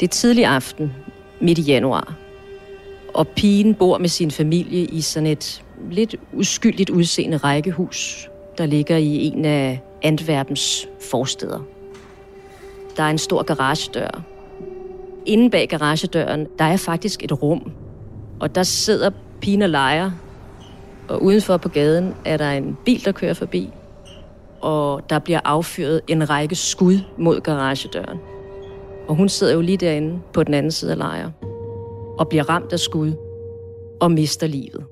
Det er tidlig aften, midt i januar, og pigen bor med sin familie i sådan et lidt uskyldigt udseende rækkehus, der ligger i en af Antwerpens forsteder. Der er en stor garagedør. Inden bag garagedøren, der er faktisk et rum, og der sidder pigen og leger, og udenfor på gaden er der en bil, der kører forbi, og der bliver affyret en række skud mod garagedøren. Og hun sidder jo lige derinde på den anden side af lejren og bliver ramt af skud og mister livet.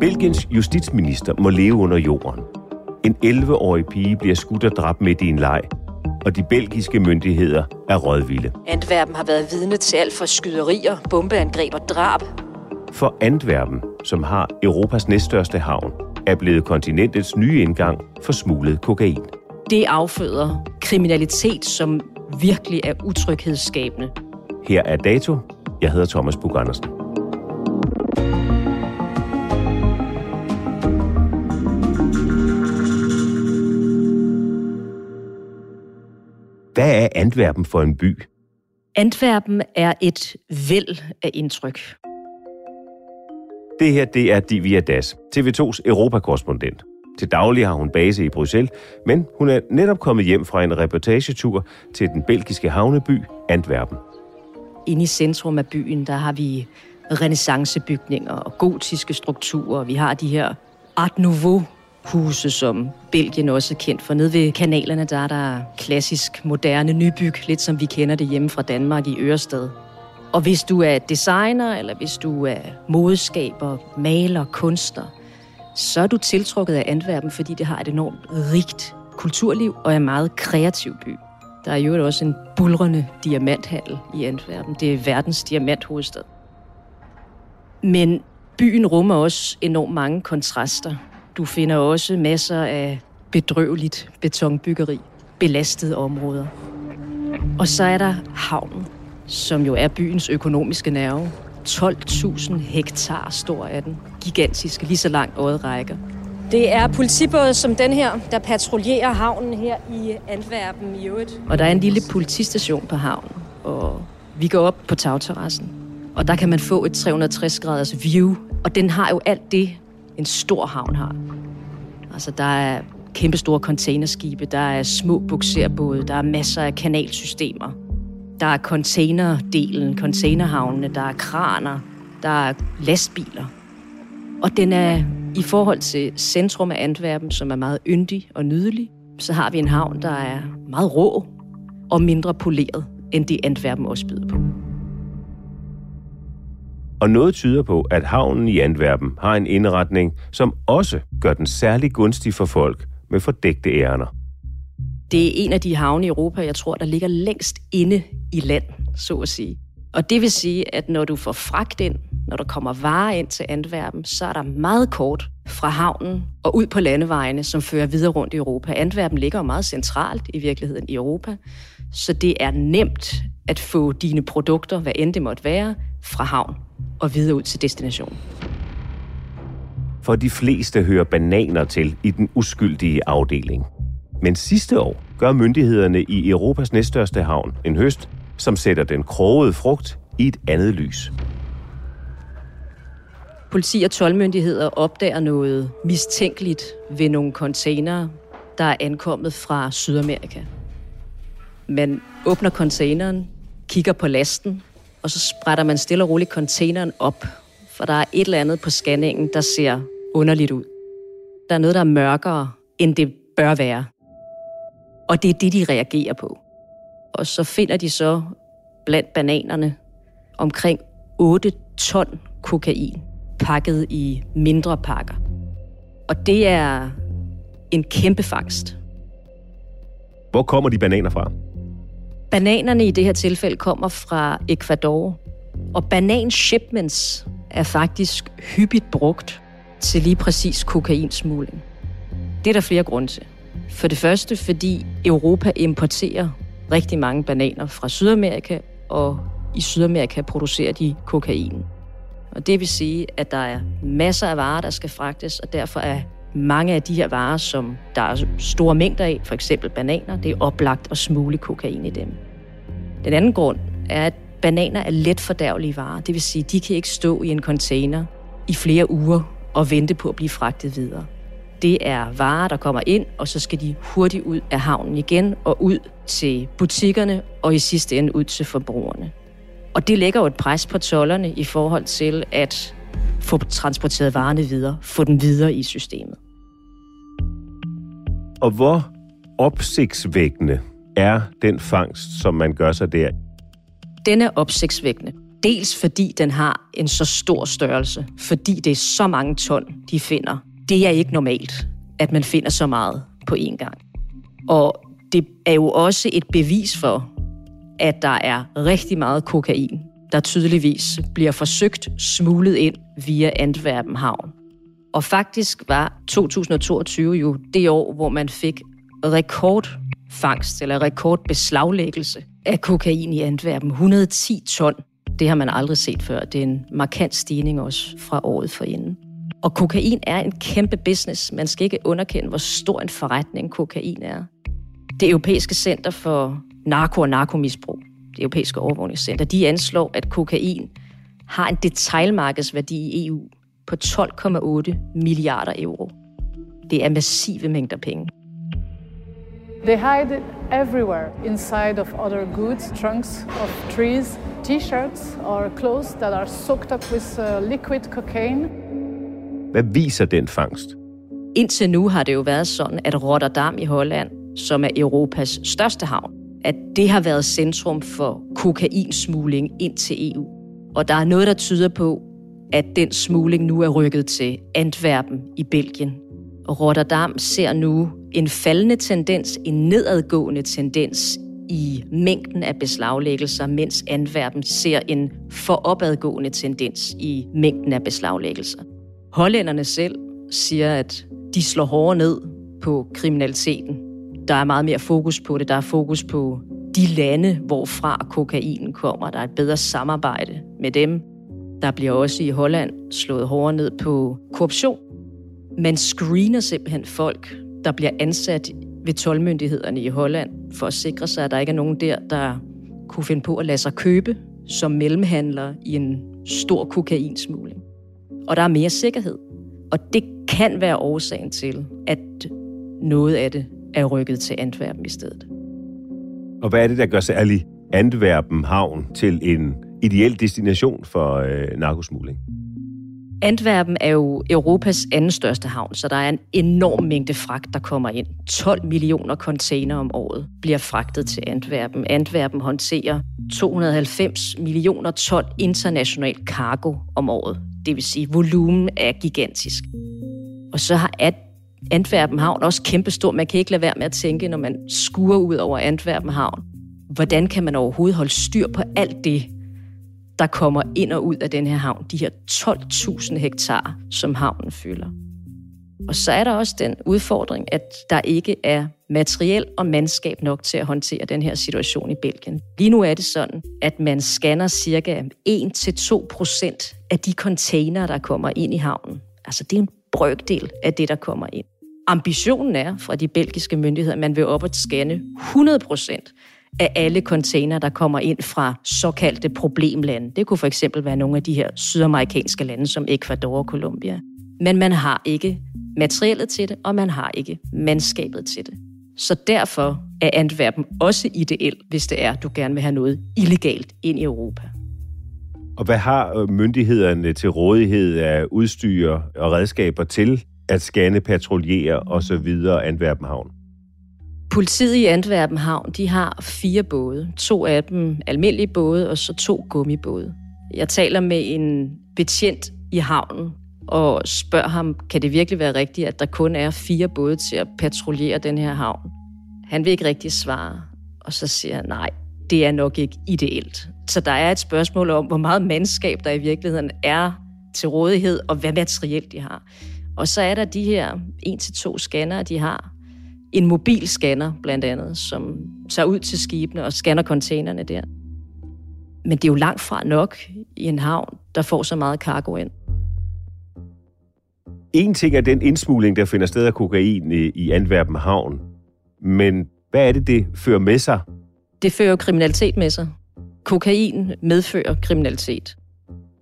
Belgiens justitsminister må leve under jorden. En 11-årig pige bliver skudt og dræbt midt i en leg, og de belgiske myndigheder er rådvilde. Antwerpen har været vidne til alt fra skyderier, bombeangreb og drab. For Antwerpen, som har Europas næststørste havn, er blevet kontinentets nye indgang for smuglet kokain. Det afføder kriminalitet, som virkelig er utryghedsskabende. Her er dato. Jeg hedder Thomas Bug Andersen. Hvad er Antwerpen for en by? Antwerpen er et væld af indtryk. Det her, det er Divya Das, TV2's Europakorrespondent. Til daglig har hun base i Bruxelles, men hun er netop kommet hjem fra en reportagetur til den belgiske havneby Antwerpen. Inde i centrum af byen, der har vi renaissancebygninger og gotiske strukturer. Vi har de her Art Nouveau huse, som Belgien også er kendt for. Nede ved kanalerne, der er der klassisk, moderne nybyg, lidt som vi kender det hjemme fra Danmark i Ørested. Og hvis du er designer, eller hvis du er modeskaber, maler, kunstner, så er du tiltrukket af Antwerpen, fordi det har et enormt rigt kulturliv og er en meget kreativ by. Der er jo også en bulrende diamanthandel i Antwerpen. Det er verdens diamanthovedstad. Men byen rummer også enormt mange kontraster. Du finder også masser af bedrøveligt betonbyggeri, belastede områder. Og så er der havnen, som jo er byens økonomiske nerve. 12.000 hektar stor er den. Gigantisk, lige så langt øjet rækker. Det er politibåde som den her, der patruljerer havnen her i Antwerpen i øvrigt. Og der er en lille politistation på havnen, og vi går op på tagterrassen. Og der kan man få et 360-graders view, og den har jo alt det, en stor havn har. Altså, der er kæmpestore containerskibe, der er små bukserbåde, der er masser af kanalsystemer. Der er containerdelen, containerhavnene, der er kraner, der er lastbiler. Og den er i forhold til centrum af Antwerpen, som er meget yndig og nydelig, så har vi en havn, der er meget rå og mindre poleret, end det Antwerpen også byder på. Og noget tyder på, at havnen i Antwerpen har en indretning, som også gør den særlig gunstig for folk med fordækte ærner. Det er en af de havne i Europa, jeg tror, der ligger længst inde i land, så at sige. Og det vil sige, at når du får fragt ind, når der kommer varer ind til Antwerpen, så er der meget kort fra havnen og ud på landevejene, som fører videre rundt i Europa. Antwerpen ligger jo meget centralt i virkeligheden i Europa, så det er nemt at få dine produkter, hvad end det måtte være, fra havn og videre ud til destinationen. For de fleste hører bananer til i den uskyldige afdeling. Men sidste år gør myndighederne i Europas næststørste havn en høst, som sætter den krogede frugt i et andet lys. Politi og tolvmyndigheder opdager noget mistænkeligt ved nogle containere, der er ankommet fra Sydamerika. Man åbner containeren, kigger på lasten, og så sprætter man stille og roligt containeren op, for der er et eller andet på scanningen, der ser underligt ud. Der er noget, der er mørkere, end det bør være. Og det er det, de reagerer på. Og så finder de så blandt bananerne omkring 8 ton kokain pakket i mindre pakker. Og det er en kæmpe fangst. Hvor kommer de bananer fra? Bananerne i det her tilfælde kommer fra Ecuador, og banan shipments er faktisk hyppigt brugt til lige præcis kokainsmugling. Det er der flere grunde til. For det første, fordi Europa importerer rigtig mange bananer fra Sydamerika, og i Sydamerika producerer de kokain. Og det vil sige, at der er masser af varer, der skal fragtes, og derfor er mange af de her varer, som der er store mængder af, for eksempel bananer, det er oplagt at smule kokain i dem. Den anden grund er, at bananer er let fordærvelige varer. Det vil sige, de kan ikke stå i en container i flere uger og vente på at blive fragtet videre. Det er varer, der kommer ind, og så skal de hurtigt ud af havnen igen og ud til butikkerne og i sidste ende ud til forbrugerne. Og det lægger jo et pres på tollerne i forhold til at få transporteret varerne videre, få dem videre i systemet. Og hvor opsigtsvækkende er den fangst, som man gør sig der? Den er opsigtsvækkende. Dels fordi den har en så stor størrelse, fordi det er så mange ton, de finder. Det er ikke normalt, at man finder så meget på én gang. Og det er jo også et bevis for, at der er rigtig meget kokain, der tydeligvis bliver forsøgt smuglet ind via Antwerpen Havn. Og faktisk var 2022 jo det år, hvor man fik rekordfangst eller rekordbeslaglæggelse af kokain i Antwerpen. 110 ton. Det har man aldrig set før. Det er en markant stigning også fra året forinden. Og kokain er en kæmpe business. Man skal ikke underkende, hvor stor en forretning kokain er. Det europæiske center for narko og narkomisbrug, det europæiske overvågningscenter, de anslår, at kokain har en detailmarkedsværdi i EU på 12,8 milliarder euro. Det er massive mængder penge. They hide it everywhere inside of other goods, trunks of trees, t-shirts or clothes that are soaked up with uh, liquid cocaine. Hvad viser den fangst? Indtil nu har det jo været sådan, at Rotterdam i Holland, som er Europas største havn, at det har været centrum for kokainsmugling ind til EU. Og der er noget, der tyder på, at den smugling nu er rykket til Antwerpen i Belgien. Og Rotterdam ser nu en faldende tendens, en nedadgående tendens i mængden af beslaglæggelser, mens Antwerpen ser en foropadgående tendens i mængden af beslaglæggelser. Hollænderne selv siger, at de slår hårdere ned på kriminaliteten. Der er meget mere fokus på det. Der er fokus på de lande, hvorfra kokainen kommer. Der er et bedre samarbejde med dem. Der bliver også i Holland slået hårdere ned på korruption. Man screener simpelthen folk, der bliver ansat ved tolvmyndighederne i Holland, for at sikre sig, at der ikke er nogen der, der kunne finde på at lade sig købe som mellemhandler i en stor kokainsmugling. Og der er mere sikkerhed. Og det kan være årsagen til, at noget af det er rykket til Antwerpen i stedet. Og hvad er det, der gør særlig Antwerpen havn til en ideel destination for øh, narkosmugling? Antwerpen er jo Europas anden største havn, så der er en enorm mængde fragt, der kommer ind. 12 millioner container om året bliver fragtet til Antwerpen. Antwerpen håndterer 290 millioner ton international cargo om året. Det vil sige, volumen er gigantisk. Og så har Antwerpen Havn også kæmpestor. Man kan ikke lade være med at tænke, når man skuer ud over Antwerpen Havn. Hvordan kan man overhovedet holde styr på alt det, der kommer ind og ud af den her havn? De her 12.000 hektar, som havnen fylder. Og så er der også den udfordring, at der ikke er materiel og mandskab nok til at håndtere den her situation i Belgien. Lige nu er det sådan, at man scanner cirka 1-2 procent af de container, der kommer ind i havnen. Altså det er en brøkdel af det, der kommer ind. Ambitionen er fra de belgiske myndigheder, at man vil op og scanne 100 procent af alle container, der kommer ind fra såkaldte problemlande. Det kunne for eksempel være nogle af de her sydamerikanske lande, som Ecuador og Colombia. Men man har ikke materiellet til det, og man har ikke mandskabet til det. Så derfor er Antwerpen også ideel, hvis det er, at du gerne vil have noget illegalt ind i Europa. Og hvad har øh, myndighederne til rådighed af udstyr og redskaber til at scanne, patruljere osv. Antwerpen Havn? Politiet i Antwerpen Havn, de har fire både. To af dem almindelige både, og så to gummibåde. Jeg taler med en betjent i havnen, og spørger ham, kan det virkelig være rigtigt, at der kun er fire både til at patruljere den her havn? Han vil ikke rigtig svare, og så siger han, nej, det er nok ikke ideelt. Så der er et spørgsmål om, hvor meget mandskab der i virkeligheden er til rådighed, og hvad materiel de har. Og så er der de her en til to scanner, de har. En mobil scanner blandt andet, som tager ud til skibene og scanner containerne der. Men det er jo langt fra nok i en havn, der får så meget cargo ind. En ting er den indsmugling, der finder sted af kokain i Antwerpen Havn. Men hvad er det, det fører med sig? Det fører kriminalitet med sig. Kokain medfører kriminalitet.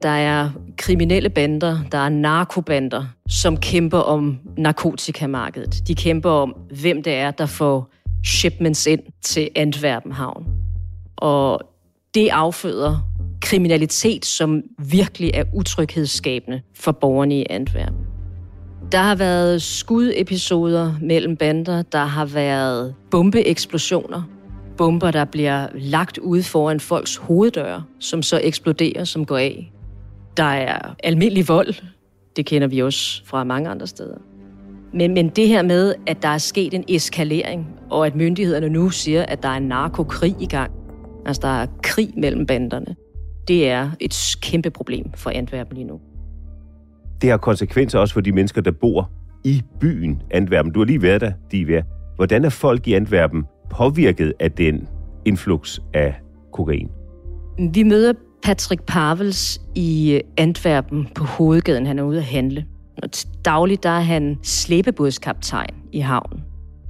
Der er kriminelle bander, der er narkobander, som kæmper om narkotikamarkedet. De kæmper om, hvem det er, der får shipments ind til Antwerpen Havn. Og det afføder kriminalitet, som virkelig er utryghedsskabende for borgerne i Antwerpen. Der har været skudepisoder mellem bander, der har været bombeeksplosioner, bomber, der bliver lagt ud foran folks hoveddøre, som så eksploderer, som går af. Der er almindelig vold, det kender vi også fra mange andre steder. Men, men det her med, at der er sket en eskalering, og at myndighederne nu siger, at der er en narkokrig i gang, altså der er krig mellem banderne, det er et kæmpe problem for Antwerpen lige nu det har konsekvenser også for de mennesker, der bor i byen Antwerpen. Du har lige været der, Divya. Hvordan er folk i Antwerpen påvirket af den influx af kokain? Vi møder Patrick Pavels i øh, Antwerpen på hovedgaden. Han er ude at handle. Og dagligt der er han slæbebådskaptajn i havnen.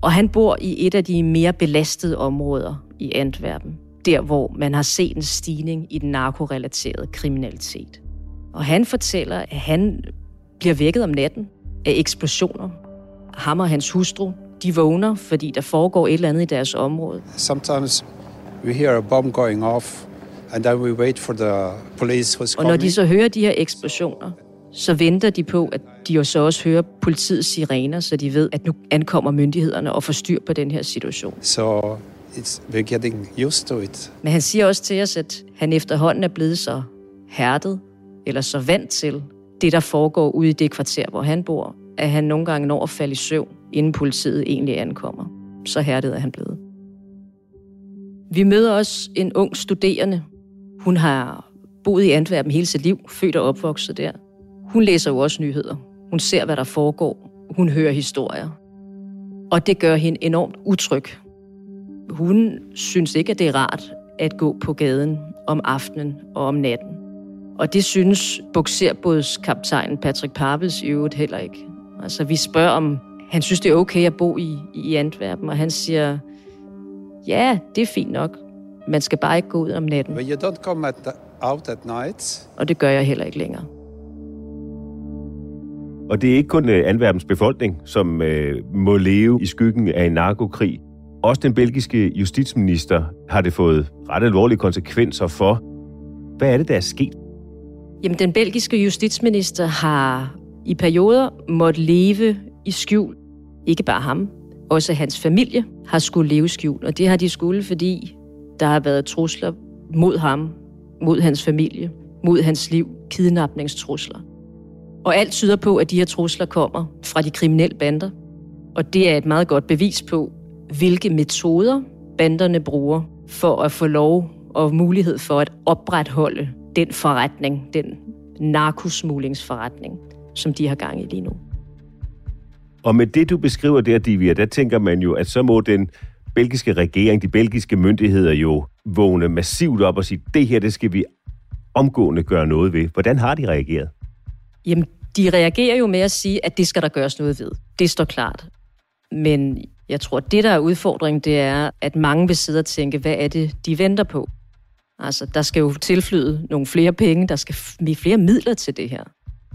Og han bor i et af de mere belastede områder i Antwerpen. Der, hvor man har set en stigning i den narkorelaterede kriminalitet. Og han fortæller, at han bliver vækket om natten af eksplosioner. Ham og hans hustru, de vågner, fordi der foregår et eller andet i deres område. Sometimes we hear a bomb going off, and then we wait for the police who's coming. Og når de så hører de her eksplosioner, så venter de på, at de jo så også hører politiets sirener, så de ved, at nu ankommer myndighederne og får styr på den her situation. So it's, we're getting used to it. Men han siger også til os, at han efterhånden er blevet så hærdet, eller så vant til det, der foregår ude i det kvarter, hvor han bor, at han nogle gange når at falde i søvn, inden politiet egentlig ankommer. Så hærdet er han blevet. Vi møder også en ung studerende. Hun har boet i Antwerpen hele sit liv, født og opvokset der. Hun læser jo også nyheder. Hun ser, hvad der foregår. Hun hører historier. Og det gør hende enormt utryg. Hun synes ikke, at det er rart at gå på gaden om aftenen og om natten. Og det synes bukserbådskaptajnen Patrick Pavels i øvrigt heller ikke. Altså, vi spørger om, han synes, det er okay at bo i, i Antwerpen, og han siger, ja, det er fint nok. Man skal bare ikke gå ud om natten. But you don't come at the, out at night. Og det gør jeg heller ikke længere. Og det er ikke kun uh, Antwerpens befolkning, som uh, må leve i skyggen af en narkokrig. Også den belgiske justitsminister har det fået ret alvorlige konsekvenser for. Hvad er det, der er sket Jamen, den belgiske justitsminister har i perioder måtte leve i skjul. Ikke bare ham, også hans familie har skulle leve i skjul. Og det har de skulle, fordi der har været trusler mod ham, mod hans familie, mod hans liv, kidnapningstrusler. Og alt tyder på, at de her trusler kommer fra de kriminelle bander. Og det er et meget godt bevis på, hvilke metoder banderne bruger for at få lov og mulighed for at opretholde den forretning, den narkosmuglingsforretning, som de har gang i lige nu. Og med det, du beskriver der, Divya, der tænker man jo, at så må den belgiske regering, de belgiske myndigheder jo vågne massivt op og sige, det her, det skal vi omgående gøre noget ved. Hvordan har de reageret? Jamen, de reagerer jo med at sige, at det skal der gøres noget ved. Det står klart. Men jeg tror, det, der er udfordringen, det er, at mange vil sidde og tænke, hvad er det, de venter på? Altså, der skal jo tilflyde nogle flere penge, der skal flere midler til det her.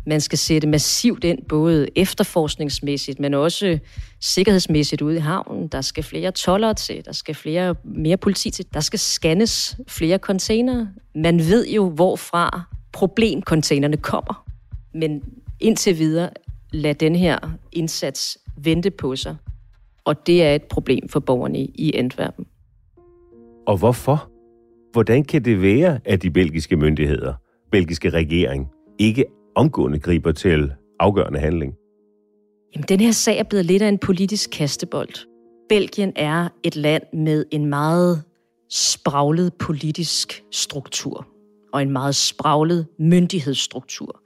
Man skal sætte massivt ind, både efterforskningsmæssigt, men også sikkerhedsmæssigt ude i havnen. Der skal flere toller til, der skal flere, mere politi til, der skal scannes flere containere. Man ved jo, hvorfra problemcontainerne kommer. Men indtil videre, lad den her indsats vente på sig. Og det er et problem for borgerne i Antwerpen. Og hvorfor? Hvordan kan det være, at de belgiske myndigheder, belgiske regering, ikke omgående griber til afgørende handling? Jamen, den her sag er blevet lidt af en politisk kastebold. Belgien er et land med en meget spraglet politisk struktur og en meget spraglet myndighedsstruktur.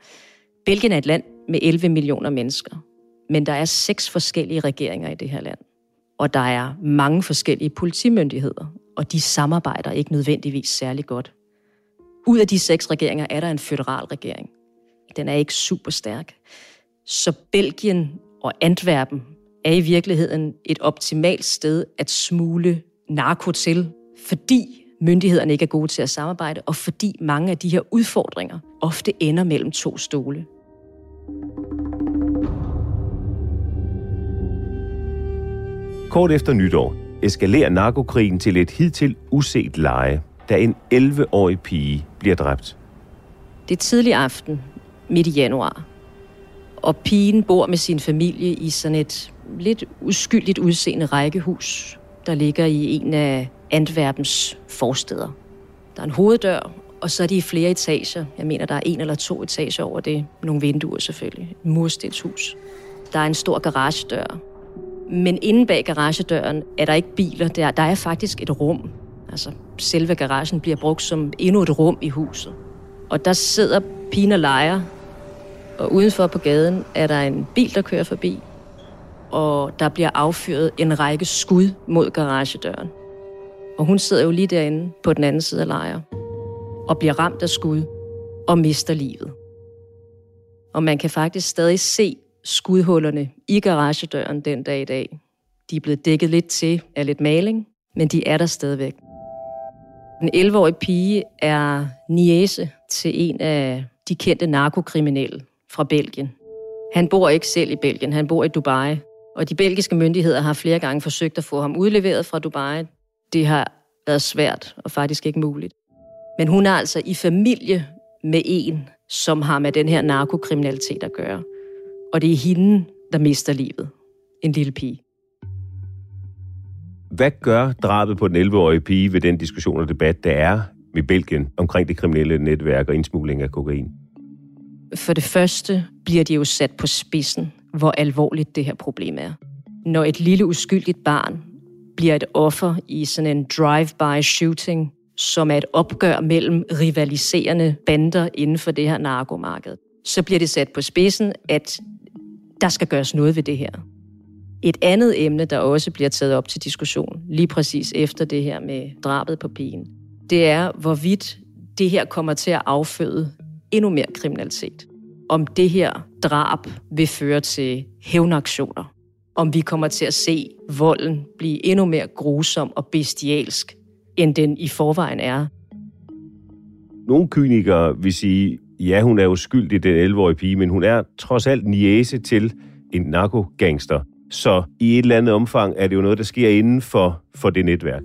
Belgien er et land med 11 millioner mennesker, men der er seks forskellige regeringer i det her land. Og der er mange forskellige politimyndigheder, og de samarbejder ikke nødvendigvis særlig godt. Ud af de seks regeringer er der en federal regering. Den er ikke super stærk. Så Belgien og Antwerpen er i virkeligheden et optimalt sted at smule narko til, fordi myndighederne ikke er gode til at samarbejde, og fordi mange af de her udfordringer ofte ender mellem to stole. Kort efter nytår eskalerer narkokrigen til et hidtil uset leje, da en 11-årig pige bliver dræbt. Det er tidlig aften, midt i januar, og pigen bor med sin familie i sådan et lidt uskyldigt udseende rækkehus, der ligger i en af Antwerpens forsteder. Der er en hoveddør, og så er de i flere etager. Jeg mener, der er en eller to etager over det. Nogle vinduer selvfølgelig. Et murstenshus. Der er en stor garagedør, men inde bag garagedøren er der ikke biler. Der, der er faktisk et rum. Altså, selve garagen bliver brugt som endnu et rum i huset. Og der sidder pigen og leger, og udenfor på gaden er der en bil, der kører forbi, og der bliver affyret en række skud mod garagedøren. Og hun sidder jo lige derinde på den anden side af lejren og bliver ramt af skud og mister livet. Og man kan faktisk stadig se skudhullerne i garagedøren den dag i dag. De er blevet dækket lidt til af lidt maling, men de er der stadigvæk. Den 11-årige pige er niese til en af de kendte narkokriminelle fra Belgien. Han bor ikke selv i Belgien, han bor i Dubai. Og de belgiske myndigheder har flere gange forsøgt at få ham udleveret fra Dubai. Det har været svært og faktisk ikke muligt. Men hun er altså i familie med en, som har med den her narkokriminalitet at gøre. Og det er hende, der mister livet. En lille pige. Hvad gør drabet på den 11-årige pige ved den diskussion og debat, der er med Belgien omkring det kriminelle netværk og indsmugling af kokain? For det første bliver de jo sat på spidsen, hvor alvorligt det her problem er. Når et lille uskyldigt barn bliver et offer i sådan en drive-by shooting, som er et opgør mellem rivaliserende bander inden for det her narkomarked, så bliver det sat på spidsen, at der skal gøres noget ved det her. Et andet emne, der også bliver taget op til diskussion, lige præcis efter det her med drabet på pigen, det er, hvorvidt det her kommer til at afføde endnu mere kriminalitet. Om det her drab vil føre til hævnaktioner. Om vi kommer til at se volden blive endnu mere grusom og bestialsk, end den i forvejen er. Nogle kynikere vil sige, ja, hun er uskyldig, den 11-årige pige, men hun er trods alt niese til en narkogangster. Så i et eller andet omfang er det jo noget, der sker inden for, for det netværk.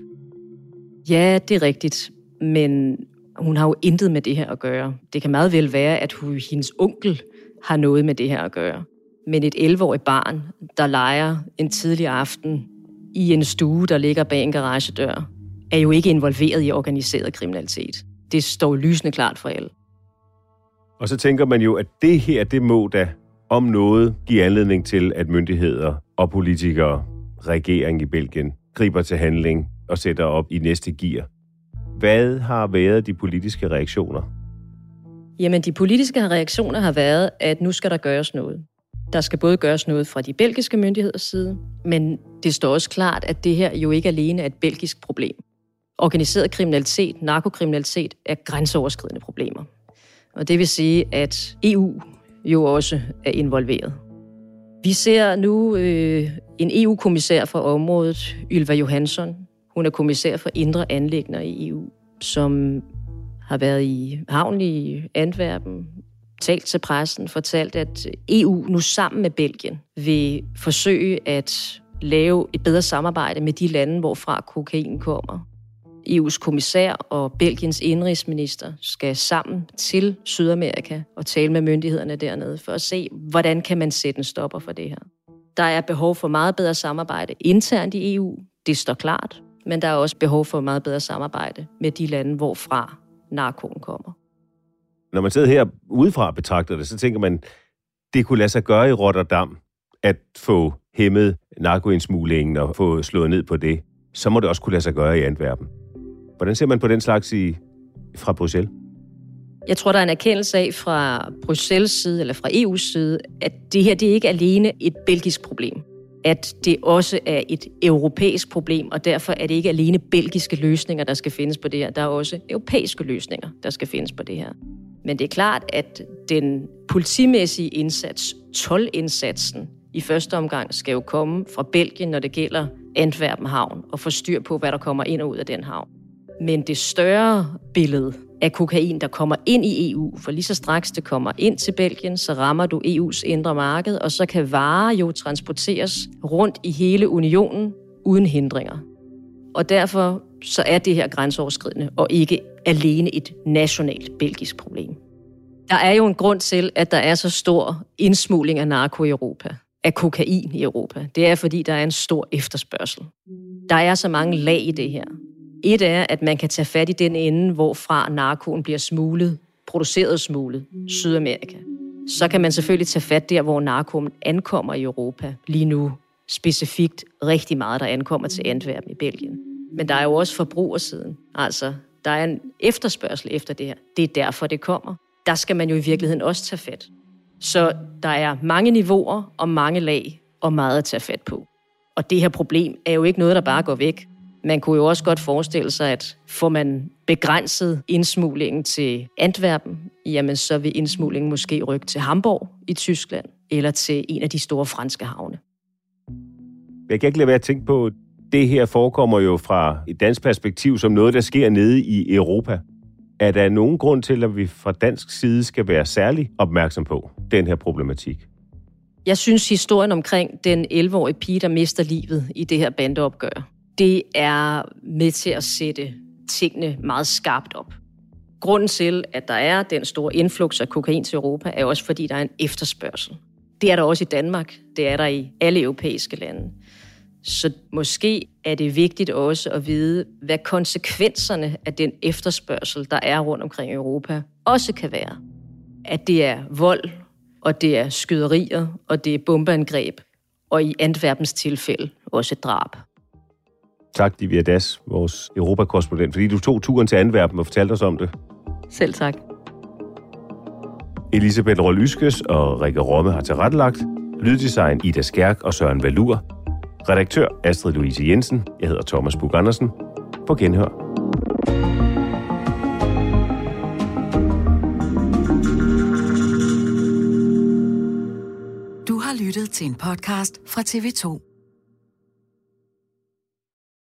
Ja, det er rigtigt. Men hun har jo intet med det her at gøre. Det kan meget vel være, at hun, hendes onkel har noget med det her at gøre. Men et 11-årigt barn, der leger en tidlig aften i en stue, der ligger bag en garagedør, er jo ikke involveret i organiseret kriminalitet. Det står lysende klart for alle. Og så tænker man jo, at det her, det må da om noget give anledning til, at myndigheder og politikere, regering i Belgien, griber til handling og sætter op i næste gear. Hvad har været de politiske reaktioner? Jamen, de politiske reaktioner har været, at nu skal der gøres noget. Der skal både gøres noget fra de belgiske myndigheders side, men det står også klart, at det her jo ikke alene er et belgisk problem. Organiseret kriminalitet, narkokriminalitet er grænseoverskridende problemer. Og det vil sige, at EU jo også er involveret. Vi ser nu øh, en EU-kommissær for området, Ylva Johansson. Hun er kommissær for indre anlægner i EU, som har været i havn i Antwerpen, talt til pressen, fortalt, at EU nu sammen med Belgien vil forsøge at lave et bedre samarbejde med de lande, hvorfra kokain kommer. EU's kommissær og Belgiens indrigsminister skal sammen til Sydamerika og tale med myndighederne dernede for at se, hvordan kan man sætte en stopper for det her. Der er behov for meget bedre samarbejde internt i EU, det står klart, men der er også behov for meget bedre samarbejde med de lande, hvorfra narkoen kommer. Når man sidder her udefra betragter det, så tænker man, det kunne lade sig gøre i Rotterdam at få hæmmet narkoindsmuglingen og få slået ned på det. Så må det også kunne lade sig gøre i Antwerpen. Hvordan ser man på den slags i, fra Bruxelles? Jeg tror, der er en erkendelse af fra Bruxelles side, eller fra EU's side, at det her det er ikke alene et belgisk problem. At det også er et europæisk problem, og derfor er det ikke alene belgiske løsninger, der skal findes på det her. Der er også europæiske løsninger, der skal findes på det her. Men det er klart, at den politimæssige indsats, toldindsatsen, i første omgang skal jo komme fra Belgien, når det gælder Antwerpen havn, og få styr på, hvad der kommer ind og ud af den havn. Men det større billede af kokain, der kommer ind i EU, for lige så straks det kommer ind til Belgien, så rammer du EU's indre marked, og så kan varer jo transporteres rundt i hele unionen uden hindringer. Og derfor så er det her grænseoverskridende, og ikke alene et nationalt belgisk problem. Der er jo en grund til, at der er så stor indsmugling af narko i Europa, af kokain i Europa. Det er, fordi der er en stor efterspørgsel. Der er så mange lag i det her. Et er, at man kan tage fat i den ende, hvorfra narkoen bliver smuglet, produceret smuglet, Sydamerika. Så kan man selvfølgelig tage fat der, hvor narkoen ankommer i Europa lige nu. Specifikt rigtig meget, der ankommer til Antwerpen i Belgien. Men der er jo også forbrugersiden. Altså, der er en efterspørgsel efter det her. Det er derfor, det kommer. Der skal man jo i virkeligheden også tage fat. Så der er mange niveauer og mange lag og meget at tage fat på. Og det her problem er jo ikke noget, der bare går væk. Man kunne jo også godt forestille sig, at får man begrænset indsmuglingen til Antwerpen, jamen så vil indsmuglingen måske rykke til Hamburg i Tyskland, eller til en af de store franske havne. Jeg kan ikke lade være at tænke på, det her forekommer jo fra et dansk perspektiv som noget, der sker nede i Europa. Er der nogen grund til, at vi fra dansk side skal være særlig opmærksom på den her problematik? Jeg synes, historien omkring den 11-årige pige, der mister livet i det her bandeopgør, det er med til at sætte tingene meget skarpt op. Grunden til, at der er den store influx af kokain til Europa, er også fordi, der er en efterspørgsel. Det er der også i Danmark. Det er der i alle europæiske lande. Så måske er det vigtigt også at vide, hvad konsekvenserne af den efterspørgsel, der er rundt omkring i Europa, også kan være. At det er vold, og det er skyderier, og det er bombeangreb, og i Antwerpens tilfælde også drab. Tak, Livia Das, vores europakorrespondent, fordi du tog turen til Antwerpen og fortalte os om det. Selv tak. Elisabeth Rolyskes og Rikke Romme har tilrettelagt. Lyddesign Ida Skærk og Søren Valur. Redaktør Astrid Louise Jensen. Jeg hedder Thomas Bug Andersen. På genhør. Du har lyttet til en podcast fra TV2.